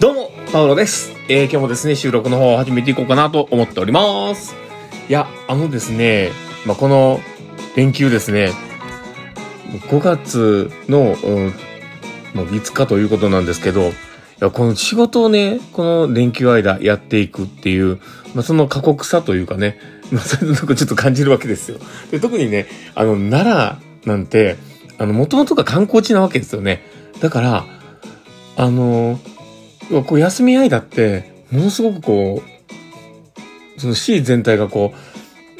どうも、パウロです。えー、今日もですね、収録の方を始めていこうかなと思っております。いや、あのですね、まあ、この連休ですね、5月の、うん、もう5日ということなんですけど、いや、この仕事をね、この連休間やっていくっていう、まあ、その過酷さというかね、まあ、そういうとこちょっと感じるわけですよ。で、特にね、あの、奈良なんて、あの、もともとが観光地なわけですよね。だから、あの、こう休み間って、ものすごくこう、その市全体がこ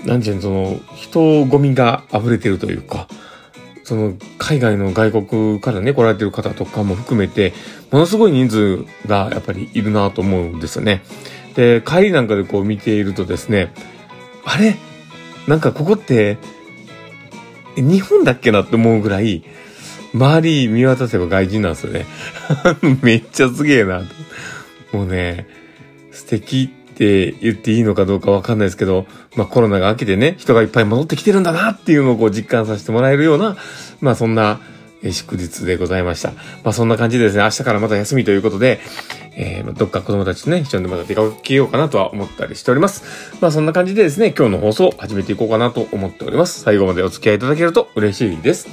う、なんていうの、その、人ゴミが溢れてるというか、その、海外の外国からね、来られてる方とかも含めて、ものすごい人数がやっぱりいるなと思うんですよね。で、帰りなんかでこう見ているとですね、あれ？なんかここって、日本だっけなって思うぐらい、周り見渡せば外人なんですよね。めっちゃすげえな。もうね、素敵って言っていいのかどうかわかんないですけど、まあコロナが明けてね、人がいっぱい戻ってきてるんだなっていうのをこう実感させてもらえるような、まあそんなえ祝日でございました。まあそんな感じでですね、明日からまた休みということで、えー、どっか子供たちとね、一緒にまた出かけようかなとは思ったりしております。まあそんな感じでですね、今日の放送を始めていこうかなと思っております。最後までお付き合いいただけると嬉しいです。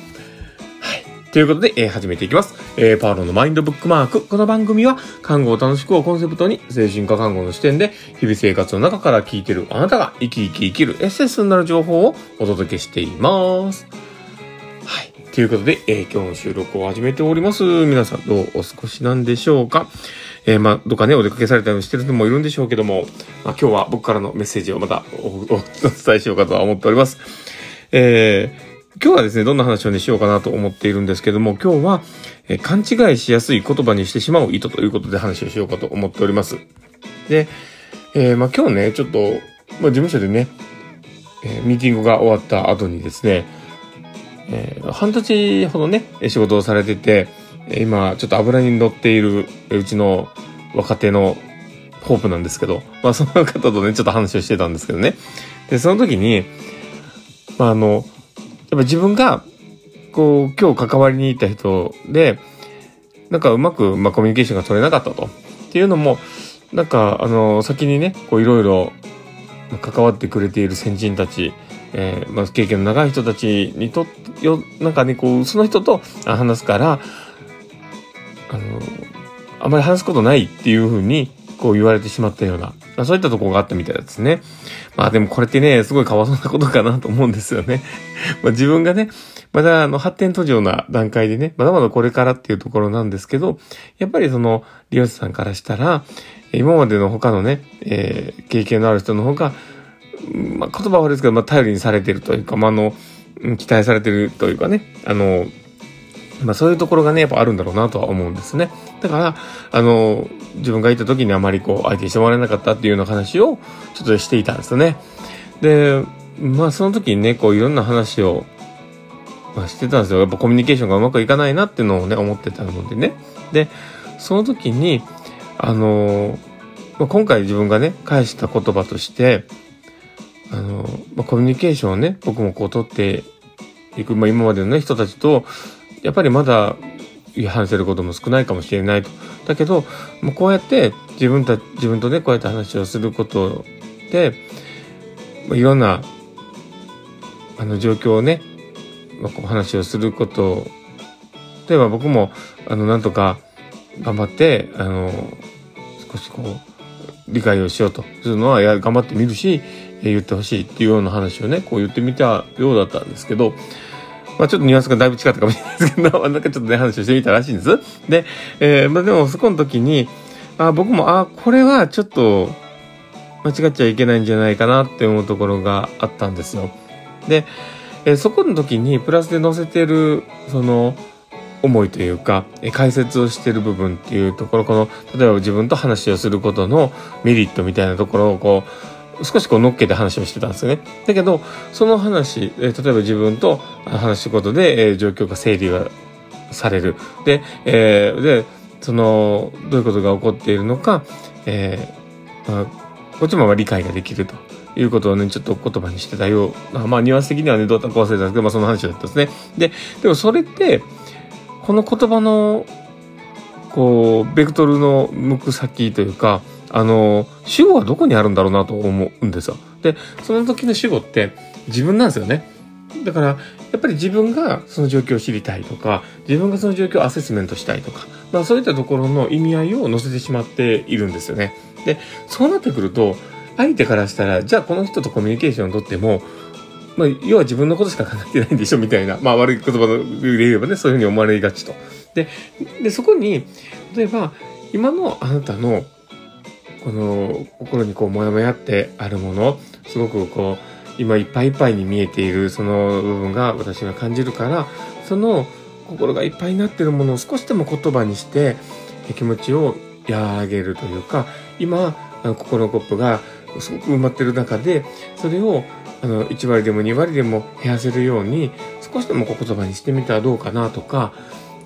はい。ということで、えー始めていきます。えーパウロのマインドブックマーク。この番組は、看護を楽しくをコンセプトに、精神科看護の視点で、日々生活の中から聞いてるあなたが生き生き生きるエッセンスになる情報をお届けしています。ということで、えー今日の収録を始めております。皆さんどうお過ごしなんでしょうか？えーまあ、どっかね、お出かけされたりしてる人もいるんでしょうけども、まあ、今日は僕からのメッセージをまたおお お伝えしようかとは思っております。えー今日はですね、どんな話をね、しようかなと思っているんですけども、今日は、えー勘違いしやすい言葉にしてしまう意図ということで話をしようかと思っております。で、えーまあ、今日ね、ちょっと、まあ、事務所でね、えーミーティングが終わった後にですね、えー半年ほどね、仕事をされてて、今、ちょっと油に乗っている、うちの若手のホープなんですけど、まあ、その方とね、ちょっと話をしてたんですけどね。で、その時に、まあ、あの、やっぱ自分が、こう、今日関わりに行った人で、なんかうまく、まあ、コミュニケーションが取れなかったと。っていうのも、なんか、あの、先にね、こう、いろいろ、関わってくれている先人たち、えーまあ、経験の長い人たちにとっよ、なんかね、こう、その人と話すから、あの、あまり話すことないっていうふうに、こう言われてしまったような、まあ、そういったところがあったみたいですね。まあでもこれってね、すごいかわいそうなことかなと思うんですよね。まあ自分がね、まだあの発展途上な段階でね、まだまだこれからっていうところなんですけど、やっぱりその利用者さんからしたら、今までの他のね、えー経験のある人の方が、まあ言葉は悪いですけど、まあ頼りにされてるというか、まああの、期待されてるというかね、あの、まあそういうところがね、やっぱあるんだろうなとは思うんですね。だから、あの、自分がいた時にあまりこう、相手にしてもらえなかったっていうような話をちょっとしていたんですよね。で、まあその時にね、こういろんな話を、まあ、してたんですよ。やっぱコミュニケーションがうまくいかないなっていうのをね、思ってたのでね。で、その時に、あの、まあ、今回自分がね、返した言葉として、あの、まあ、コミュニケーションをね、僕もこう取っていく、まあ、今までのね、人たちと、やっぱりまだ話せることも少ないかもしれないと。だけど、もうこうやって自分た、自分とね、こうやって話をすることで、まあ、いろんな、あの、状況をね、まあ、こう話をすることで、まあ、僕も、あの、なんとか頑張って、あの、少しこう、理解をしようとするのは、や、頑張ってみるし、言ってほしいっていうような話をね、こう言ってみたようだったんですけど、まあちょっとニュアンスがだいぶ違ったかもしれないですけど、なんかちょっとね、話をしてみたらしいんです。で、えーまあでもそこの時に、あ僕も、あこれはちょっと間違っちゃいけないんじゃないかなって思うところがあったんですよ。で、えーそこの時にプラスで載せてる、その、思いというか、解説をしてる部分っていうところ、この、例えば自分と話をすることのメリットみたいなところをこう、少しこう乗っけて話をしてたんですよね。だけど、その話、えー例えば自分と話すことで、えー状況が整理がされる。で、えーで、その、どういうことが起こっているのか、えーまあ、こっちも理解ができるということをね、ちょっと言葉にしてたような、まあ、ニュアンス的にはね、どうだったか忘れたんですけど、まあ、その話だったんですね。で、でもそれって、この言葉の、こう、ベクトルの向く先というか、あの、主語はどこにあるんだろうなと思うんですよ。で、その時の主語って自分なんですよね。だから、やっぱり自分がその状況を知りたいとか、自分がその状況をアセスメントしたいとか、まあそういったところの意味合いを乗せてしまっているんですよね。で、そうなってくると、相手からしたら、じゃあこの人とコミュニケーションをとっても、まあ、要は自分のことしか考えてないんでしょみたいな。まあ、悪い言葉で言えばね、そういうふうに思われがちと。で、で、そこに、例えば、今のあなたの、この、心にこう、もやもやってあるもの、すごくこう、今いっぱいいっぱいに見えているその部分が私が感じるから、その心がいっぱいになっているものを少しでも言葉にして、気持ちを和らげるというか、今、心のコップがすごく埋まってる中で、それをあの1割でも2割でも減らせるように、少しでも言葉にしてみたらどうかなとか、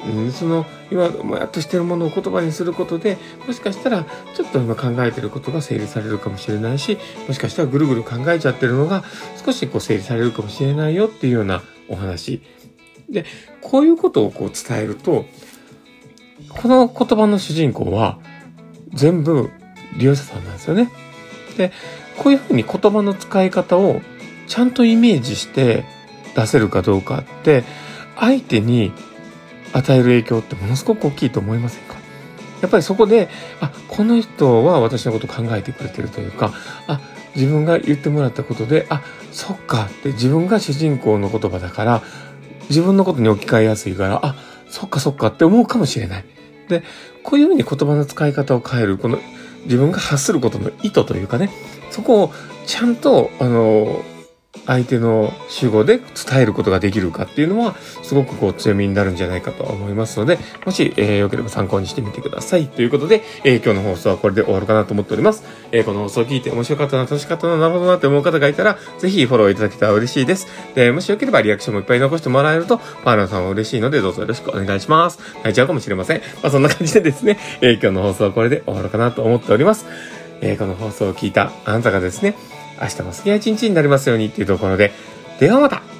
うん、その今もやっとしてるものを言葉にすることでもしかしたらちょっと今考えてることが整理されるかもしれないしもしかしたらぐるぐる考えちゃってるのが少しこう整理されるかもしれないよっていうようなお話でこういうことをこう伝えるとこの言葉の主人公は全部利用者さんなんですよね。でこういうふうに言葉の使い方をちゃんとイメージして出せるかどうかって相手に与える影響ってものすごく大きいと思いませんか？やっぱりそこで、あ、この人は私のこと考えてくれてるというか、あ、自分が言ってもらったことで、あ、そっかって自分が主人公の言葉だから、自分のことに置き換えやすいから、あ、そっかそっかって思うかもしれない。で、こういうふうに言葉の使い方を変える、この自分が発することの意図というかね、そこをちゃんと、あの、相手の主語で伝えることができるかっていうのは、すごくこう強みになるんじゃないかと思いますので、もし、えー、よければ参考にしてみてください。ということで、えー、今日の放送はこれで終わるかなと思っております。えー、この放送を聞いて面白かったな、楽しかったな、なるほどなって思う方がいたら、ぜひフォローいただけたら嬉しいです。で、もしよければリアクションもいっぱい残してもらえると、パーラーさんは嬉しいので、どうぞよろしくお願いします。泣いちゃうかもしれません。まあ、そんな感じでですね、え、今日の放送はこれで終わるかなと思っております。え、この放送を聞いたあなたがですね、明日も好きな一日になりますようにっていうところで、ではまた。